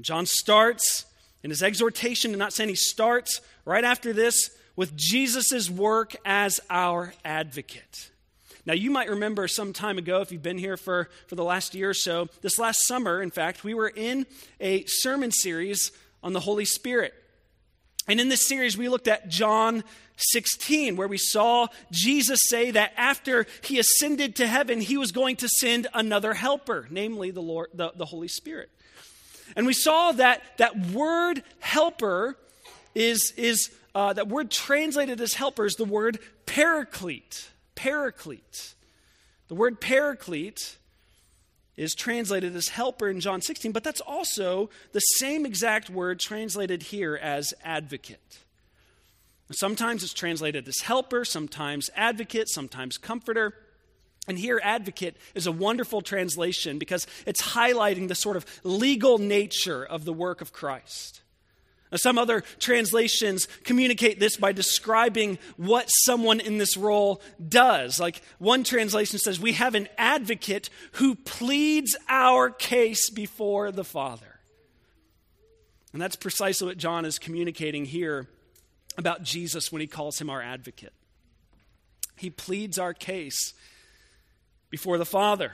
John starts in his exhortation, and not saying he starts right after this with Jesus' work as our advocate. Now, you might remember some time ago, if you've been here for, for the last year or so, this last summer, in fact, we were in a sermon series on the Holy Spirit. And in this series, we looked at John 16, where we saw Jesus say that after he ascended to heaven, he was going to send another helper, namely the, Lord, the, the Holy Spirit. And we saw that that word helper is, is uh, that word translated as helper is the word paraclete paraclete. The word paraclete is translated as helper in John 16, but that's also the same exact word translated here as advocate. Sometimes it's translated as helper, sometimes advocate, sometimes comforter. And here, advocate is a wonderful translation because it's highlighting the sort of legal nature of the work of Christ. Now, some other translations communicate this by describing what someone in this role does. Like one translation says, We have an advocate who pleads our case before the Father. And that's precisely what John is communicating here about Jesus when he calls him our advocate. He pleads our case before the Father.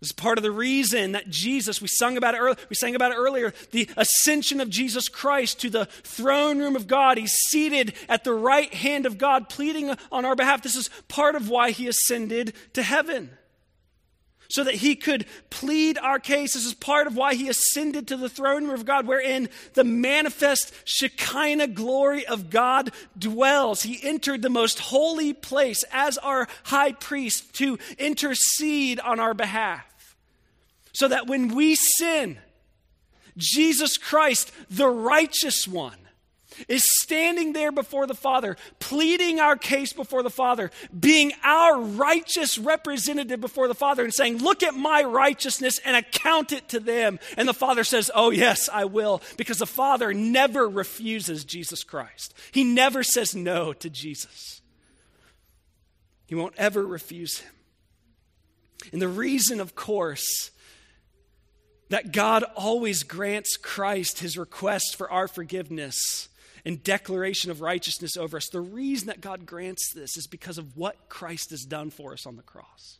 This is part of the reason that Jesus, we sung about it earlier, we sang about it earlier, the ascension of Jesus Christ to the throne room of God. He's seated at the right hand of God, pleading on our behalf. This is part of why he ascended to heaven so that he could plead our case. This is part of why he ascended to the throne room of God, wherein the manifest Shekinah glory of God dwells. He entered the most holy place as our high priest to intercede on our behalf. So that when we sin, Jesus Christ, the righteous one, is standing there before the Father, pleading our case before the Father, being our righteous representative before the Father, and saying, Look at my righteousness and account it to them. And the Father says, Oh, yes, I will, because the Father never refuses Jesus Christ. He never says no to Jesus, He won't ever refuse him. And the reason, of course, that God always grants Christ his request for our forgiveness and declaration of righteousness over us. The reason that God grants this is because of what Christ has done for us on the cross.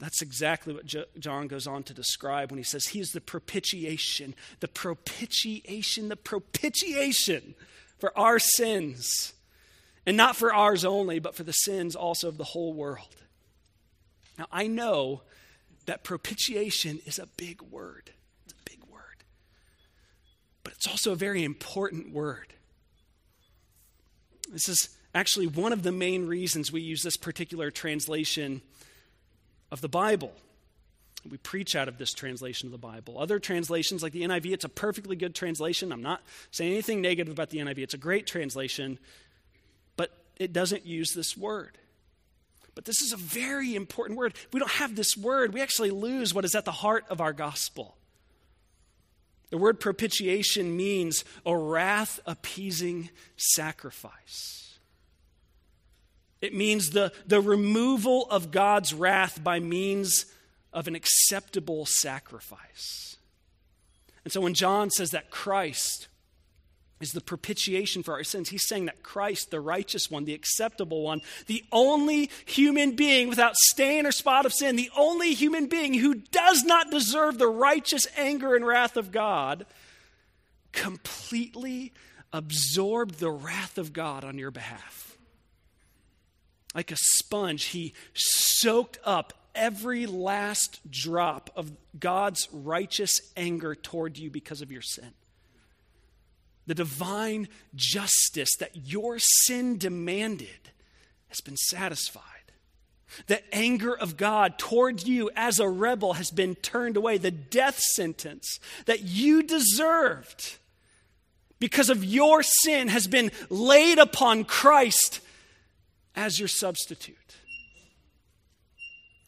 That's exactly what John goes on to describe when he says he is the propitiation, the propitiation, the propitiation for our sins. And not for ours only, but for the sins also of the whole world. Now, I know that propitiation is a big word. But it's also a very important word. This is actually one of the main reasons we use this particular translation of the Bible. We preach out of this translation of the Bible. Other translations, like the NIV, it's a perfectly good translation. I'm not saying anything negative about the NIV. It's a great translation, but it doesn't use this word. But this is a very important word. If we don't have this word, we actually lose what is at the heart of our gospel. The word propitiation means a wrath appeasing sacrifice. It means the, the removal of God's wrath by means of an acceptable sacrifice. And so when John says that Christ is the propitiation for our sins. He's saying that Christ, the righteous one, the acceptable one, the only human being without stain or spot of sin, the only human being who does not deserve the righteous anger and wrath of God, completely absorbed the wrath of God on your behalf. Like a sponge, he soaked up every last drop of God's righteous anger toward you because of your sin the divine justice that your sin demanded has been satisfied. The anger of God toward you as a rebel has been turned away. The death sentence that you deserved because of your sin has been laid upon Christ as your substitute.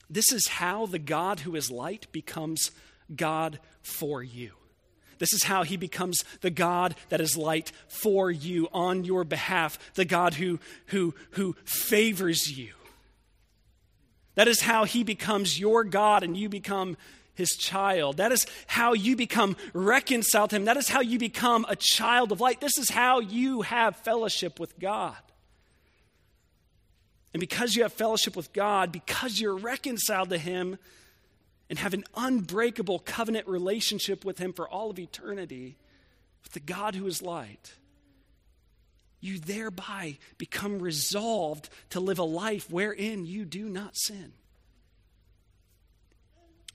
This is how the God who is light becomes God for you. This is how he becomes the God that is light for you on your behalf, the God who, who, who favors you. That is how he becomes your God and you become his child. That is how you become reconciled to him. That is how you become a child of light. This is how you have fellowship with God. And because you have fellowship with God, because you're reconciled to him and have an unbreakable covenant relationship with him for all of eternity, with the God who is light, you thereby become resolved to live a life wherein you do not sin.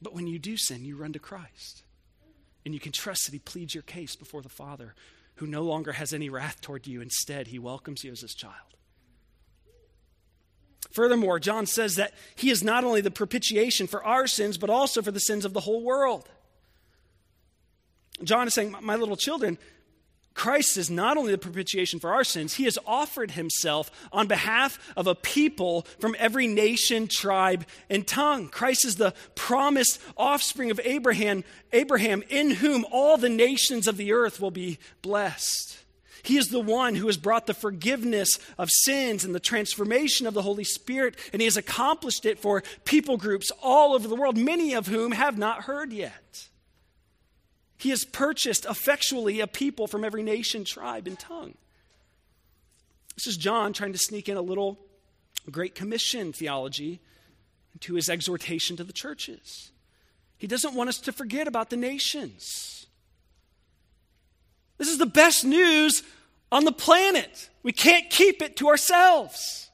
But when you do sin, you run to Christ. And you can trust that He pleads your case before the Father, who no longer has any wrath toward you. Instead, He welcomes you as His child. Furthermore, John says that He is not only the propitiation for our sins, but also for the sins of the whole world. John is saying, My little children, Christ is not only the propitiation for our sins, he has offered himself on behalf of a people from every nation, tribe, and tongue. Christ is the promised offspring of Abraham, Abraham in whom all the nations of the earth will be blessed. He is the one who has brought the forgiveness of sins and the transformation of the Holy Spirit, and he has accomplished it for people groups all over the world, many of whom have not heard yet. He has purchased effectually a people from every nation, tribe, and tongue. This is John trying to sneak in a little Great Commission theology into his exhortation to the churches. He doesn't want us to forget about the nations. This is the best news on the planet. We can't keep it to ourselves.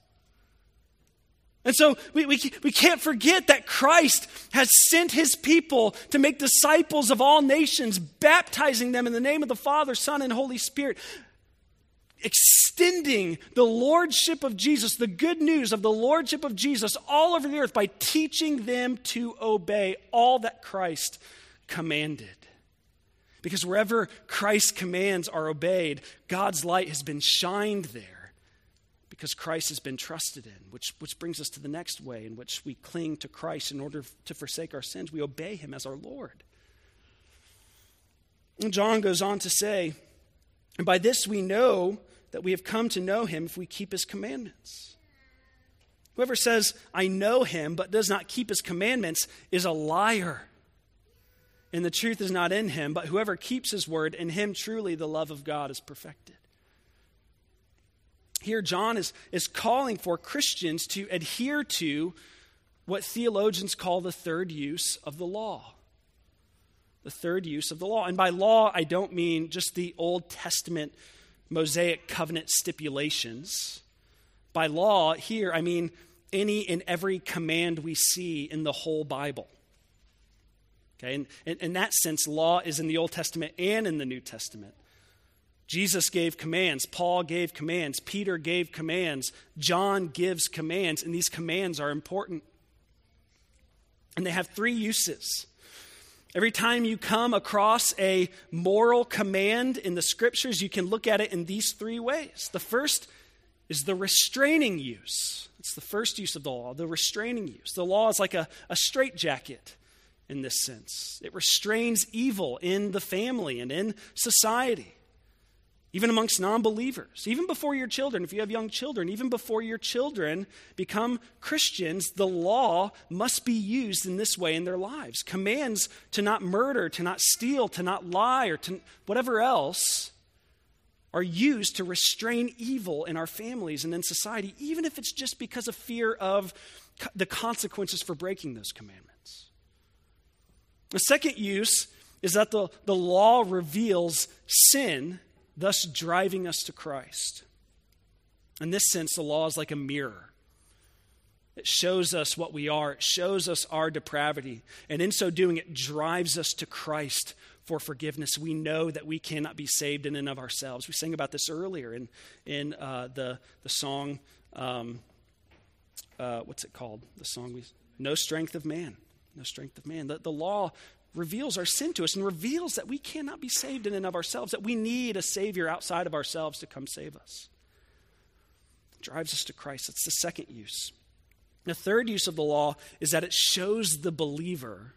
And so we, we, we can't forget that Christ has sent his people to make disciples of all nations, baptizing them in the name of the Father, Son, and Holy Spirit, extending the lordship of Jesus, the good news of the lordship of Jesus all over the earth by teaching them to obey all that Christ commanded. Because wherever Christ's commands are obeyed, God's light has been shined there because Christ has been trusted in, which, which brings us to the next way in which we cling to Christ in order to forsake our sins. We obey him as our Lord. And John goes on to say, and by this we know that we have come to know him if we keep his commandments. Whoever says, I know him, but does not keep his commandments, is a liar. And the truth is not in him, but whoever keeps his word, in him truly the love of God is perfected. Here, John is, is calling for Christians to adhere to what theologians call the third use of the law. The third use of the law. And by law, I don't mean just the Old Testament Mosaic covenant stipulations. By law, here, I mean any and every command we see in the whole Bible. Okay, and in that sense, law is in the Old Testament and in the New Testament. Jesus gave commands, Paul gave commands, Peter gave commands, John gives commands, and these commands are important. And they have three uses. Every time you come across a moral command in the scriptures, you can look at it in these three ways. The first is the restraining use. It's the first use of the law, the restraining use. The law is like a, a straitjacket in this sense, it restrains evil in the family and in society even amongst non believers, even before your children, if you have young children, even before your children become Christians, the law must be used in this way in their lives. Commands to not murder, to not steal, to not lie, or to whatever else are used to restrain evil in our families and in society, even if it's just because of fear of the consequences for breaking those commandments. The second use is that the, the law reveals sin thus driving us to Christ. In this sense, the law is like a mirror. It shows us what we are, it shows us our depravity. And in so doing, it drives us to Christ for forgiveness. We know that we cannot be saved in and of ourselves. We sang about this earlier in, in uh, the, the song, um, uh, what's it called? The song, we, No Strength of Man. No Strength of Man. The, the law reveals our sin to us and reveals that we cannot be saved in and of ourselves, that we need a Savior outside of ourselves to come save us. It drives us to Christ. That's the second use. The third use of the law is that it shows the believer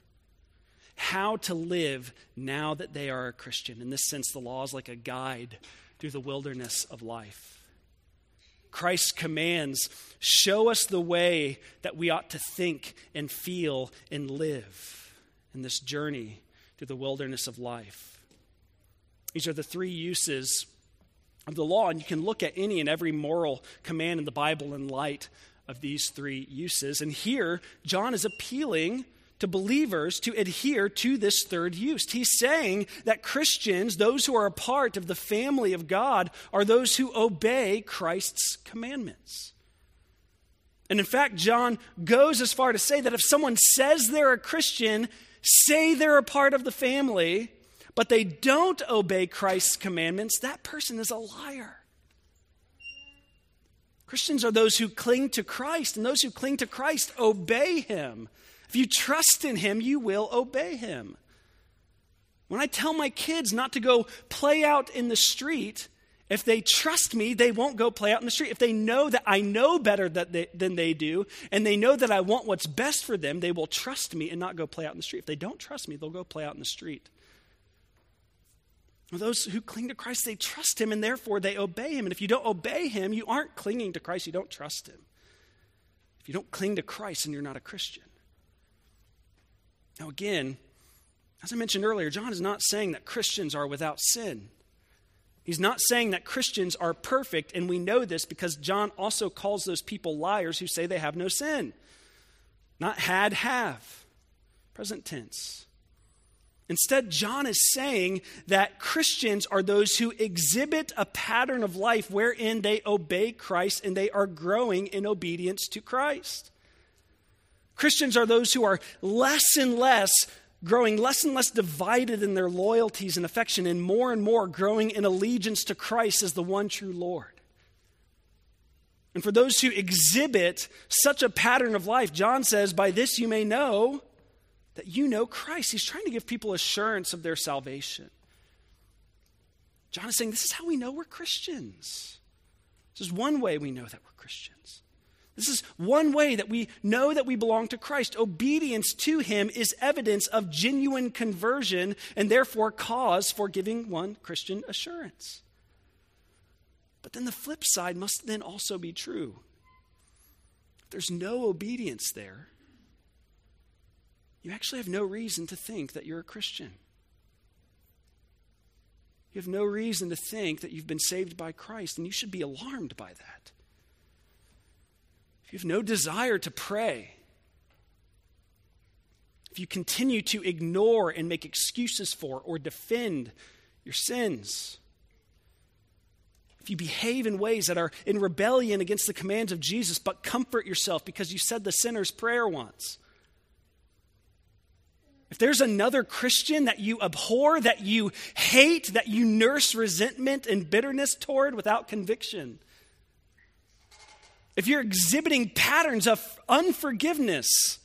how to live now that they are a Christian. In this sense, the law is like a guide through the wilderness of life. Christ's commands show us the way that we ought to think and feel and live. in this journey through the wilderness of life. These are the three uses of the law, and you can look at any and every moral command in the Bible in light of these three uses. And here, John is appealing to believers to adhere to this third use. He's saying that Christians, those who are a part of the family of God, are those who obey Christ's commandments. And in fact, John goes as far to say that if someone says they're a Christian, say they're a part of the family, but they don't obey Christ's commandments, that person is a liar. Christians are those who cling to Christ, and those who cling to Christ obey him. If you trust in him, you will obey him. When I tell my kids not to go play out in the street, if they trust me, they won't go play out in the street. If they know that I know better they, than they do, and they know that I want what's best for them, they will trust me and not go play out in the street. If they don't trust me, they'll go play out in the street. Those who cling to Christ, they trust him and therefore they obey him. And if you don't obey him, you aren't clinging to Christ, you don't trust him. If you don't cling to Christ, and you're not a Christian. Now, again, as I mentioned earlier, John is not saying that Christians are without sin. He's not saying that Christians are perfect, and we know this because John also calls those people liars who say they have no sin. Not had, have. Present tense. Instead, John is saying that Christians are those who exhibit a pattern of life wherein they obey Christ and they are growing in obedience to Christ. Christians are those who are less and less growing less and less divided in their loyalties and affection, and more and more growing in allegiance to Christ as the one true Lord. And for those who exhibit such a pattern of life, John says, By this you may know that you know Christ. He's trying to give people assurance of their salvation. John is saying, This is how we know we're Christians. This is one way we know that we're Christians. This is one way that we know that we belong to Christ. Obedience to Him is evidence of genuine conversion and therefore cause for giving one Christian assurance. But then the flip side must then also be true. If there's no obedience there, you actually have no reason to think that you're a Christian. You have no reason to think that you've been saved by Christ, and you should be alarmed by that if you have no desire to pray, if you continue to ignore and make excuses for or defend your sins, if you behave in ways that are in rebellion against the commands of Jesus, but comfort yourself because you said the sinner's prayer once. If there's another Christian that you abhor, that you hate, that you nurse resentment and bitterness toward without conviction, if you're exhibiting patterns of unforgiveness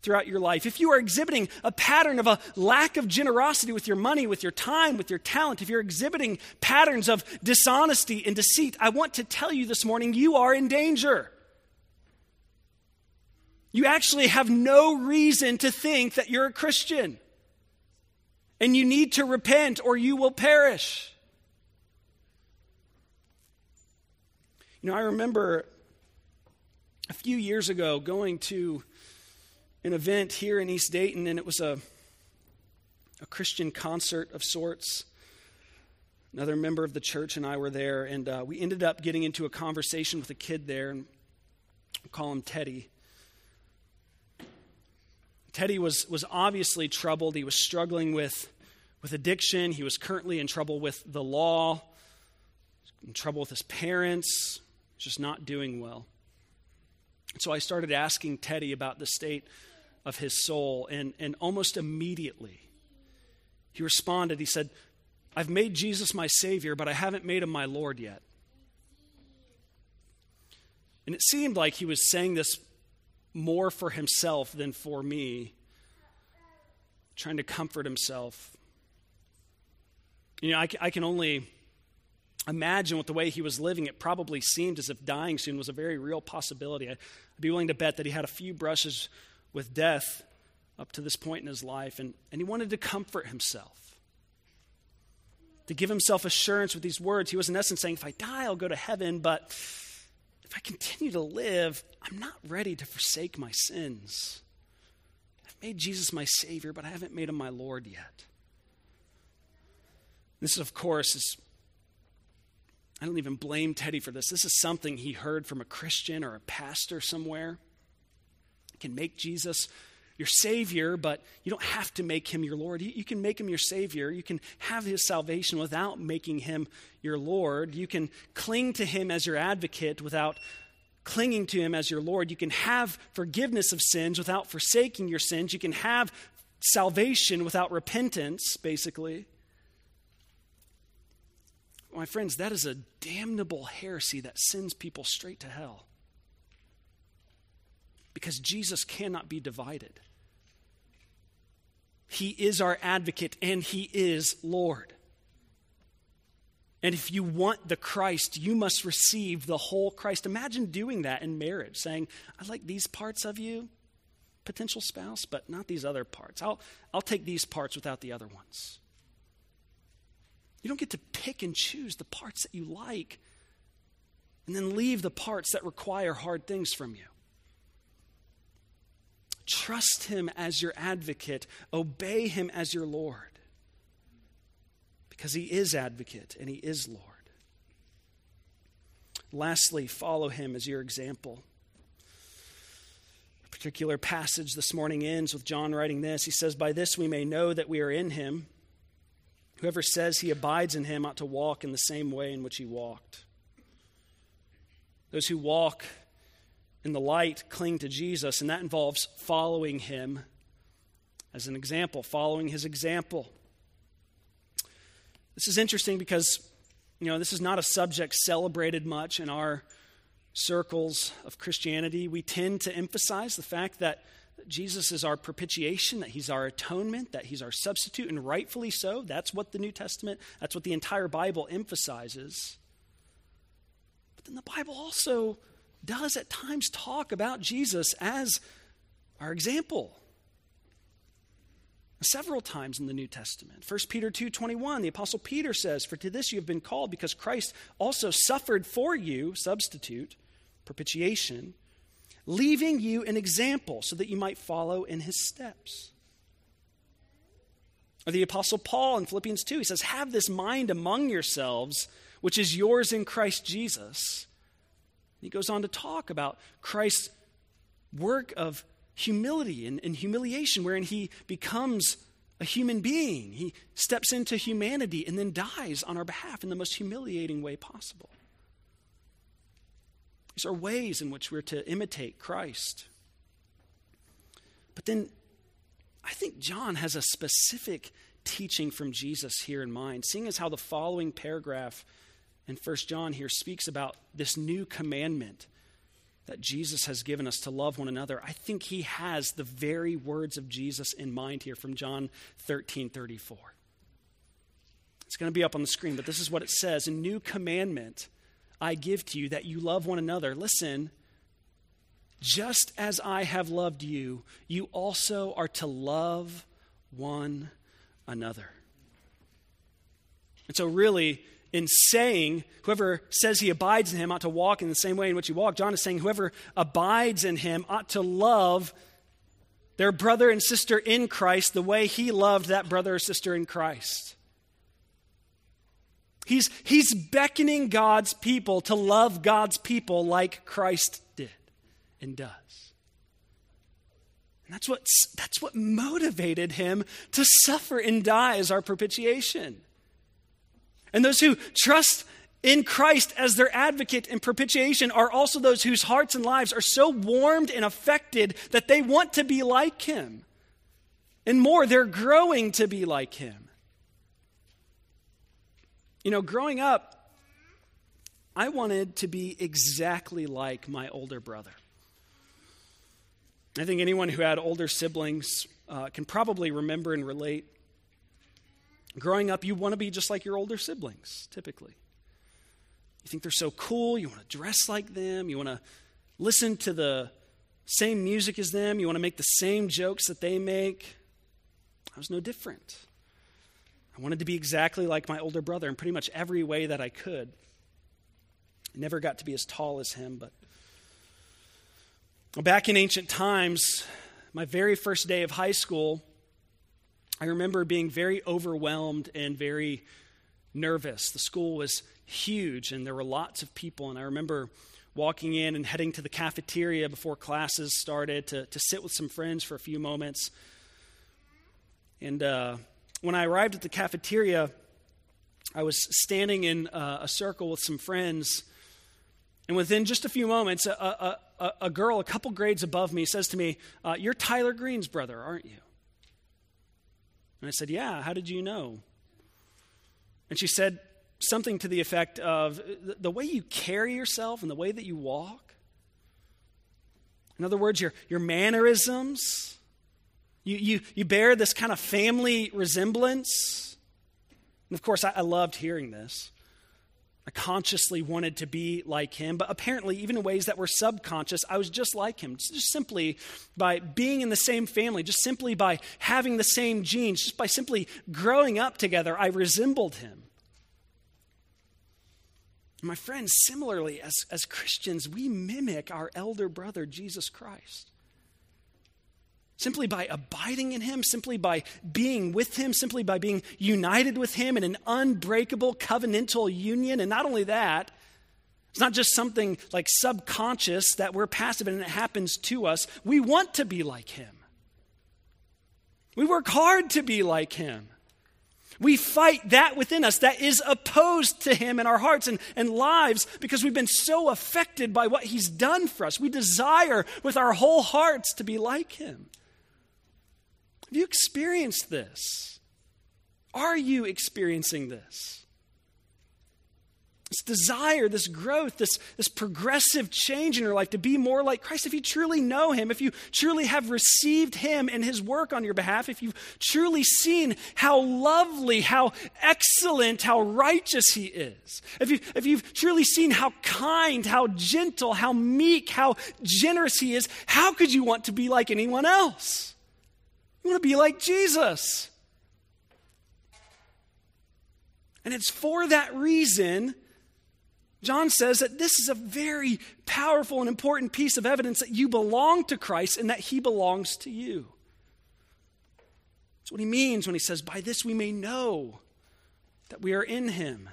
throughout your life, if you are exhibiting a pattern of a lack of generosity with your money, with your time, with your talent, if you're exhibiting patterns of dishonesty and deceit, I want to tell you this morning you are in danger. You actually have no reason to think that you're a Christian. And you need to repent or you will perish. You know, I remember a few years ago going to an event here in East Dayton, and it was a, a Christian concert of sorts. Another member of the church and I were there, and uh, we ended up getting into a conversation with a kid there, and we'll call him Teddy. Teddy was, was obviously troubled. He was struggling with, with addiction. He was currently in trouble with the law, in trouble with his parents, just not doing well. So I started asking Teddy about the state of his soul, and, and almost immediately he responded. He said, I've made Jesus my Savior, but I haven't made him my Lord yet. And it seemed like he was saying this more for himself than for me, trying to comfort himself. You know, I, I can only imagine with the way he was living, it probably seemed as if dying soon was a very real possibility. I'd be willing to bet that he had a few brushes with death up to this point in his life, and, and he wanted to comfort himself, to give himself assurance with these words. He was, in essence, saying, If I die, I'll go to heaven, but if I continue to live, I'm not ready to forsake my sins. I've made Jesus my Savior, but I haven't made him my Lord yet. This, of course, is I don't even blame Teddy for this. This is something he heard from a Christian or a pastor somewhere. You can make Jesus your Savior, but you don't have to make him your Lord. You can make him your Savior. You can have his salvation without making him your Lord. You can cling to him as your advocate without clinging to him as your Lord. You can have forgiveness of sins without forsaking your sins. You can have salvation without repentance, basically. My friends, that is a damnable heresy that sends people straight to hell. Because Jesus cannot be divided. He is our advocate and He is Lord. And if you want the Christ, you must receive the whole Christ. Imagine doing that in marriage, saying, I like these parts of you, potential spouse, but not these other parts. I'll, I'll take these parts without the other ones. You don't get to pick and choose the parts that you like and then leave the parts that require hard things from you. Trust Him as your advocate, obey Him as your Lord, because He is advocate and He is Lord. Lastly, follow Him as your example. A particular passage this morning ends with John writing this. He says, By this we may know that we are in Him. Whoever says he abides in him ought to walk in the same way in which he walked. Those who walk in the light cling to Jesus, and that involves following him as an example, following his example. This is interesting because, you know, this is not a subject celebrated much in our circles of Christianity. We tend to emphasize the fact that Jesus is our propitiation, that he's our atonement, that he's our substitute, and rightfully so. That's what the New Testament, that's what the entire Bible emphasizes. But then the Bible also does at times talk about Jesus as our example. Several times in the New Testament. 1 Peter 2:21, the apostle Peter says, "For to this you have been called because Christ also suffered for you, substitute, propitiation, leaving you an example so that you might follow in his steps. Or the Apostle Paul in Philippians 2, he says, Have this mind among yourselves, which is yours in Christ Jesus. He goes on to talk about Christ's work of humility and, and humiliation, wherein he becomes a human being. He steps into humanity and then dies on our behalf in the most humiliating way possible. These are ways in which we're to imitate Christ. But then I think John has a specific teaching from Jesus here in mind, seeing as how the following paragraph in 1 John here speaks about this new commandment that Jesus has given us to love one another. I think he has the very words of Jesus in mind here from John 13 34. It's going to be up on the screen, but this is what it says A new commandment I give to you, that you love one another. Listen, just as I have loved you, you also are to love one another. And so, really, in saying, whoever says he abides in him ought to walk in the same way in which he walked, John is saying, whoever abides in him ought to love their brother and sister in Christ the way he loved that brother or sister in Christ. He's, he's beckoning God's people to love God's people like Christ did and does. And that's what, that's what motivated him to suffer and die as our propitiation. And those who trust in Christ as their advocate and propitiation are also those whose hearts and lives are so warmed and affected that they want to be like him. And more, they're growing to be like him. You know, growing up, I wanted to be exactly like my older brother. I think anyone who had older siblings uh, can probably remember and relate. Growing up, you want to be just like your older siblings, typically. You think they're so cool, you want to dress like them, you want to listen to the same music as them, you want to make the same jokes that they make. I was no different. I wanted to be exactly like my older brother in pretty much every way that I could. I never got to be as tall as him, but back in ancient times, my very first day of high school, I remember being very overwhelmed and very nervous. The school was huge and there were lots of people, and I remember walking in and heading to the cafeteria before classes started to, to sit with some friends for a few moments. And uh, when I arrived at the cafeteria, I was standing in uh, a circle with some friends. And within just a few moments, a, a, a, girl a couple grades above me says to me, uh, You're Tyler Green's brother, aren't you? And I said, Yeah, how did you know? And she said something to the effect of the way you carry yourself and the way that you walk. In other words, your, your mannerisms. You, you, you bear this kind of family resemblance. And of course, I, I loved hearing this. I consciously wanted to be like him, but apparently, even in ways that were subconscious, I was just like him. Just simply by being in the same family, just simply by having the same genes, just by simply growing up together, I resembled him. My friends, similarly, as, as Christians, we mimic our elder brother, Jesus Christ. Simply by abiding in Him, simply by being with Him, simply by being united with Him in an unbreakable covenantal union. And not only that, it's not just something like subconscious that we're passive and it happens to us. We want to be like Him. We work hard to be like Him. We fight that within us that is opposed to Him in our hearts and, and lives because we've been so affected by what He's done for us. We desire with our whole hearts to be like Him. Have you experienced this? Are you experiencing this? This desire, this growth, this, this progressive change in your life to be more like Christ. If you truly know Him, if you truly have received Him and His work on your behalf, if you've truly seen how lovely, how excellent, how righteous He is, if, you, if you've truly seen how kind, how gentle, how meek, how generous He is, how could you want to be like anyone else? You want to be like Jesus. And it's for that reason, John says that this is a very powerful and important piece of evidence that you belong to Christ and that he belongs to you. That's what he means when he says, By this we may know that we are in him.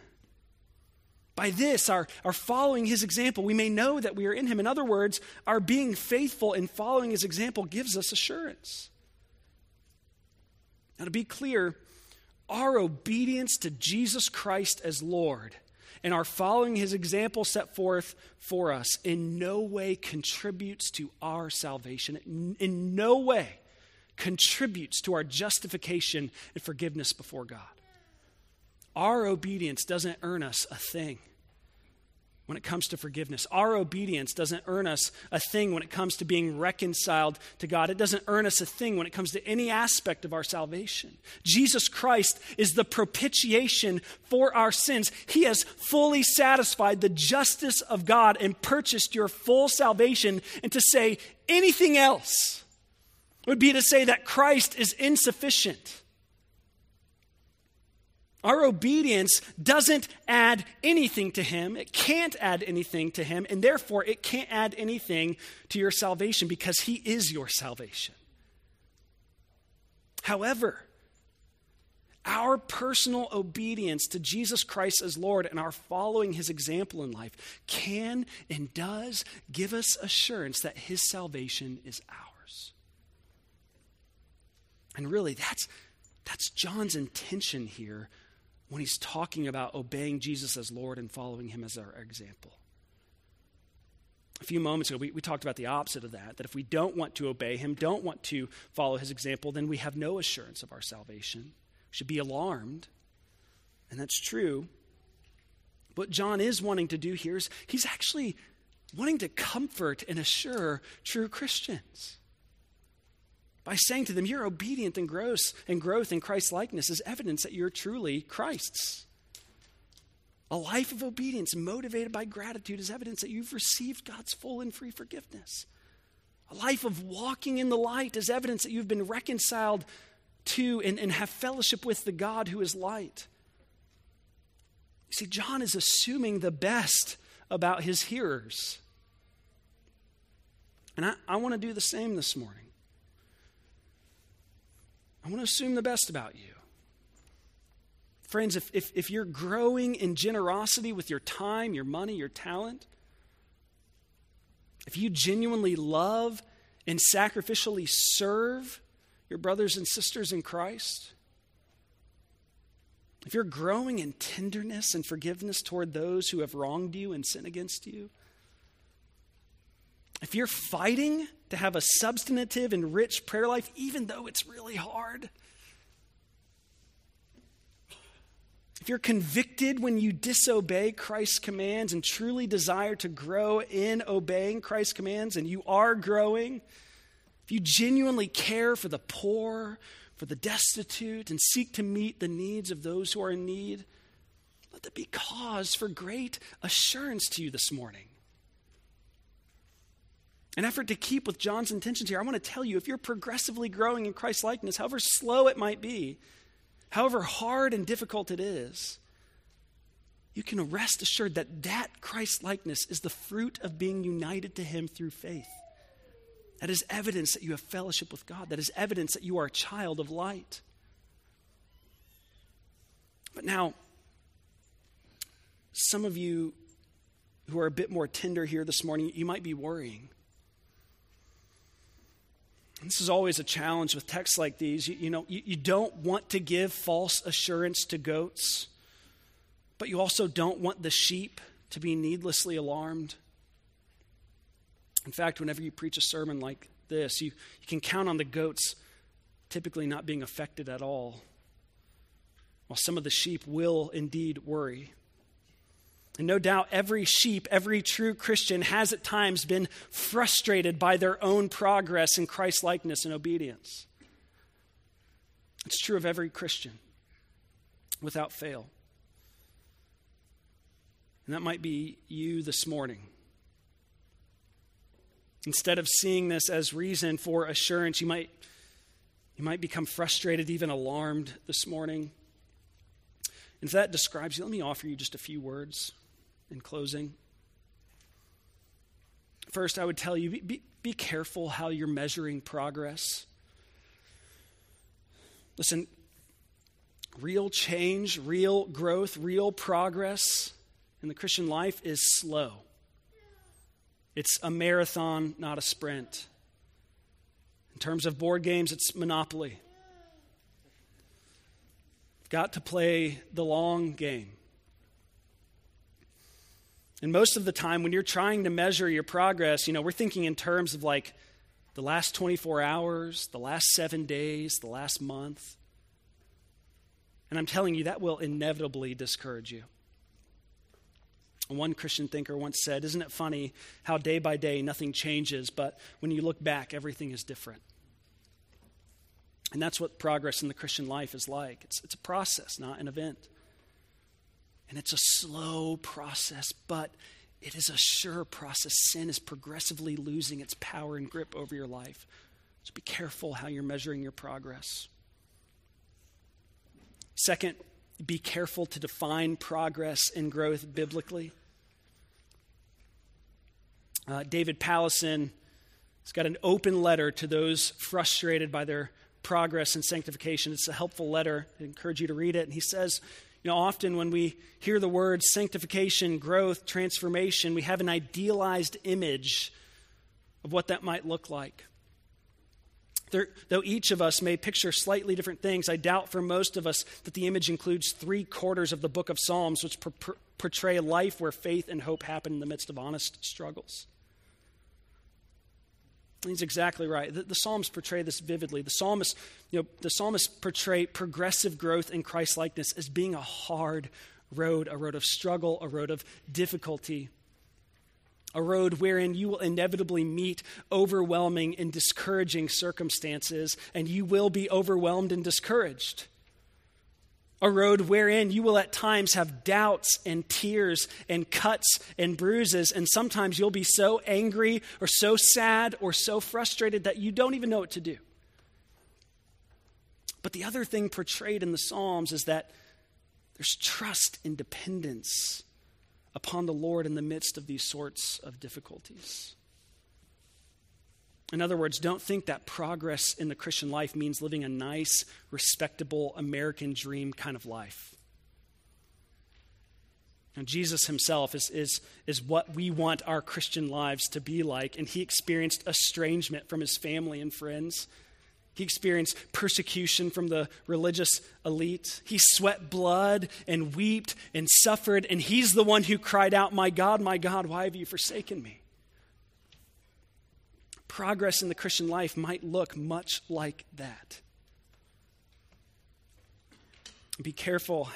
By this, our, our following his example, we may know that we are in him. In other words, our being faithful in following his example gives us assurance. Now, to be clear, our obedience to Jesus Christ as Lord and our following his example set forth for us in no way contributes to our salvation, in, no way contributes to our justification and forgiveness before God. Our obedience doesn't earn us a thing when it comes to forgiveness. Our obedience doesn't earn us a thing when it comes to being reconciled to God. It doesn't earn us a thing when it comes to any aspect of our salvation. Jesus Christ is the propitiation for our sins. He has fully satisfied the justice of God and purchased your full salvation. And to say anything else would be to say that Christ is insufficient our obedience doesn't add anything to Him. It can't add anything to Him, and therefore it can't add anything to your salvation because He is your salvation. However, our personal obedience to Jesus Christ as Lord and our following His example in life can and does give us assurance that His salvation is ours. And really, that's, that's John's intention here when he's talking about obeying Jesus as Lord and following him as our example. A few moments ago, we, we talked about the opposite of that that if we don't want to obey him, don't want to follow his example, then we have no assurance of our salvation. We should be alarmed. And that's true. What John is wanting to do here is he's actually wanting to comfort and assure true Christians by saying to them, You're obedient and gross and growth in Christ's likeness is evidence that you're truly Christ's. A life of obedience motivated by gratitude is evidence that you've received God's full and free forgiveness. A life of walking in the light is evidence that you've been reconciled to and, and have fellowship with the God who is light. You see, John is assuming the best about his hearers. And I, I want to do the same this morning. I want to assume the best about you. Friends, if, if, if you're growing in generosity with your time, your money, your talent, if you genuinely love and sacrificially serve your brothers and sisters in Christ, if you're growing in tenderness and forgiveness toward those who have wronged you and sinned against you, if you're fighting to have a substantive and rich prayer life, even though it's really hard, if you're convicted when you disobey Christ's commands and truly desire to grow in obeying Christ's commands, and you are growing, if you genuinely care for the poor, for the destitute, and seek to meet the needs of those who are in need, let that be cause for great assurance to you this morning. An effort to keep with John's intentions here, I want to tell you if you're progressively growing in Christ's likeness, however slow it might be, however hard and difficult it is, you can rest assured that that Christ likeness is the fruit of being united to Him through faith. That is evidence that you have fellowship with God. That is evidence that you are a child of light. But now, some of you who are a bit more tender here this morning, you might be worrying. This is always a challenge with texts like these. You, you know, you, you don't want to give false assurance to goats, but you also don't want the sheep to be needlessly alarmed. In fact, whenever you preach a sermon like this, you, you can count on the goats typically not being affected at all, while some of the sheep will indeed worry. And no doubt every sheep, every true Christian has at times been frustrated by their own progress in Christ likeness and obedience. It's true of every Christian without fail. And that might be you this morning. Instead of seeing this as reason for assurance, you might, you might become frustrated, even alarmed this morning. And if that describes you, let me offer you just a few words in closing. First, I would tell you be, be careful how you're measuring progress. Listen, real change, real growth, real progress in the Christian life is slow. It's a marathon, not a sprint. In terms of board games, it's Monopoly. Got to play the long game. And most of the time, when you're trying to measure your progress, you know, we're thinking in terms of like the last 24 hours, the last seven days, the last month. And I'm telling you, that will inevitably discourage you. One Christian thinker once said, Isn't it funny how day by day nothing changes, but when you look back, everything is different? And that's what progress in the Christian life is like it's, it's a process, not an event. And it's a slow process, but it is a sure process. Sin is progressively losing its power and grip over your life. So be careful how you're measuring your progress. Second, be careful to define progress and growth biblically. Uh, David Powlison has got an open letter to those frustrated by their progress and sanctification. It's a helpful letter. I encourage you to read it. And he says, you know, often when we hear the words sanctification, growth, transformation, we have an idealized image of what that might look like. There, though each of us may picture slightly different things, I doubt for most of us that the image includes three quarters of the book of Psalms, which portray life where faith and hope happen in the midst of honest struggles. He's exactly right. The, the, Psalms portray this vividly. The psalmist, you know, the psalmist portray progressive growth in Christ likeness as being a hard road, a road of struggle, a road of difficulty, a road wherein you will inevitably meet overwhelming and discouraging circumstances, and you will be overwhelmed and discouraged a road wherein you will at times have doubts and tears and cuts and bruises, and sometimes you'll be so angry or so sad or so frustrated that you don't even know what to do. But the other thing portrayed in the Psalms is that there's trust and dependence upon the Lord in the midst of these sorts of difficulties. In other words, don't think that progress in the Christian life means living a nice, respectable American dream kind of life. And Jesus himself is, is, is what we want our Christian lives to be like. And he experienced estrangement from his family and friends. He experienced persecution from the religious elite. He sweat blood and wept and suffered. And he's the one who cried out, My God, my God, why have you forsaken me? Progress in the Christian life might look much like that. Be careful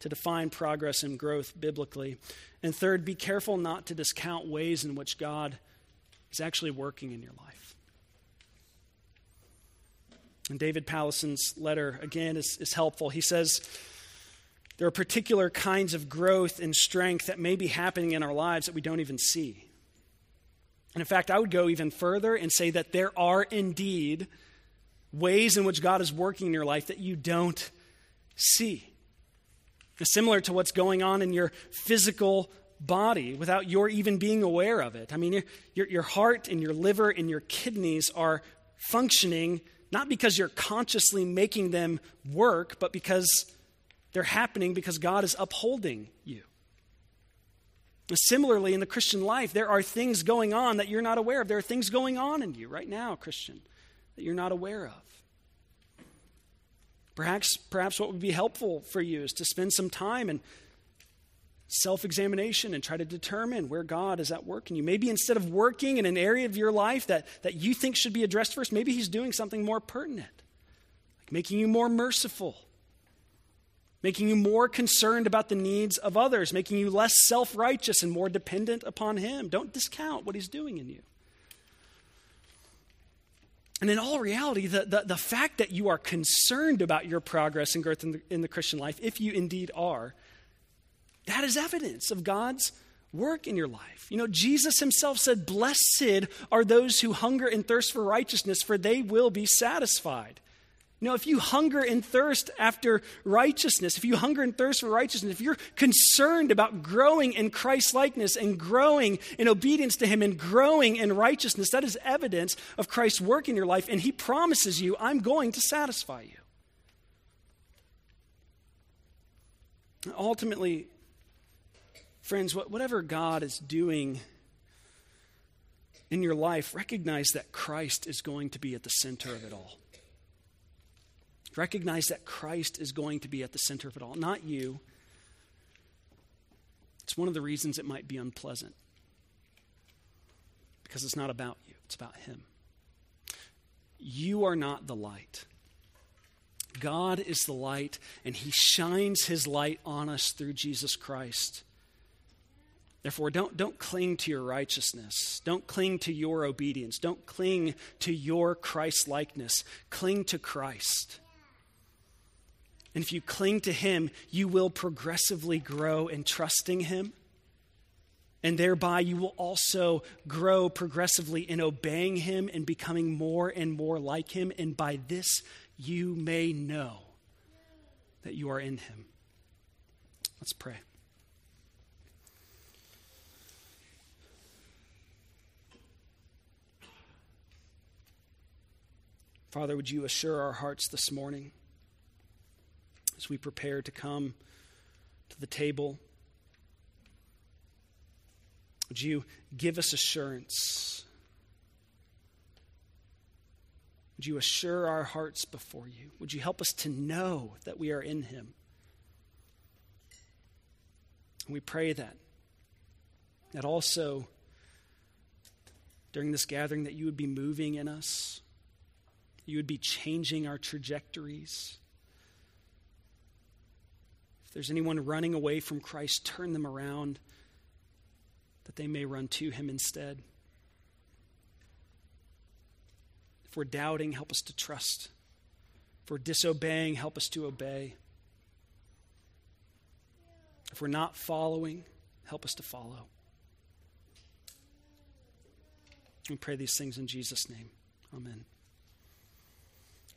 to define progress and growth biblically. And third, be careful not to discount ways in which God is actually working in your life. And David Powlison's letter, again, is, is helpful. He says, there are particular kinds of growth and strength that may be happening in our lives that we don't even see. And in fact, I would go even further and say that there are indeed ways in which God is working in your life that you don't see. similar to what's going on in your physical body without your even being aware of it. I mean, your, your, your heart and your liver and your kidneys are functioning not because you're consciously making them work, but because they're happening because God is upholding you. Similarly, in the Christian life, there are things going on that you're not aware of. There are things going on in you right now, Christian, that you're not aware of. Perhaps, perhaps what would be helpful for you is to spend some time and self examination and try to determine where God is at work in you. Maybe instead of working in an area of your life that, that you think should be addressed first, maybe He's doing something more pertinent, like making you more merciful making you more concerned about the needs of others, making you less self righteous and more dependent upon Him. Don't discount what He's doing in you. And in all reality, the, the, the, fact that you are concerned about your progress and growth in the, in the Christian life, if you indeed are, that is evidence of God's work in your life. You know, Jesus himself said, Blessed are those who hunger and thirst for righteousness, for they will be satisfied. Know, if you hunger and thirst after righteousness, if you hunger and thirst for righteousness, if you're concerned about growing in Christ likeness and growing in obedience to Him and growing in righteousness, that is evidence of Christ's work in your life. And He promises you, I'm going to satisfy you. Ultimately, friends, whatever God is doing in your life, recognize that Christ is going to be at the center of it all. Recognize that Christ is going to be at the center of it all, not you. It's one of the reasons it might be unpleasant because it's not about you, it's about Him. You are not the light. God is the light, and He shines His light on us through Jesus Christ. Therefore, don't, don't cling to your righteousness. Don't cling to your obedience. Don't cling to your Christ likeness. Cling to Christ. And if you cling to Him, you will progressively grow in trusting Him. And thereby, you will also grow progressively in obeying Him and becoming more and more like Him. And by this, you may know that you are in Him. Let's pray. Father, would you assure our hearts this morning? As we prepare to come to the table. Would you give us assurance? Would you assure our hearts before you? Would you help us to know that we are in Him? We pray that, that also during this gathering that you would be moving in us, you would be changing our trajectories there's anyone running away from Christ, turn them around that they may run to him instead. If we're doubting, help us to trust. If we're disobeying, help us to obey. If we're not following, help us to follow. We pray these things in Jesus' name. Amen.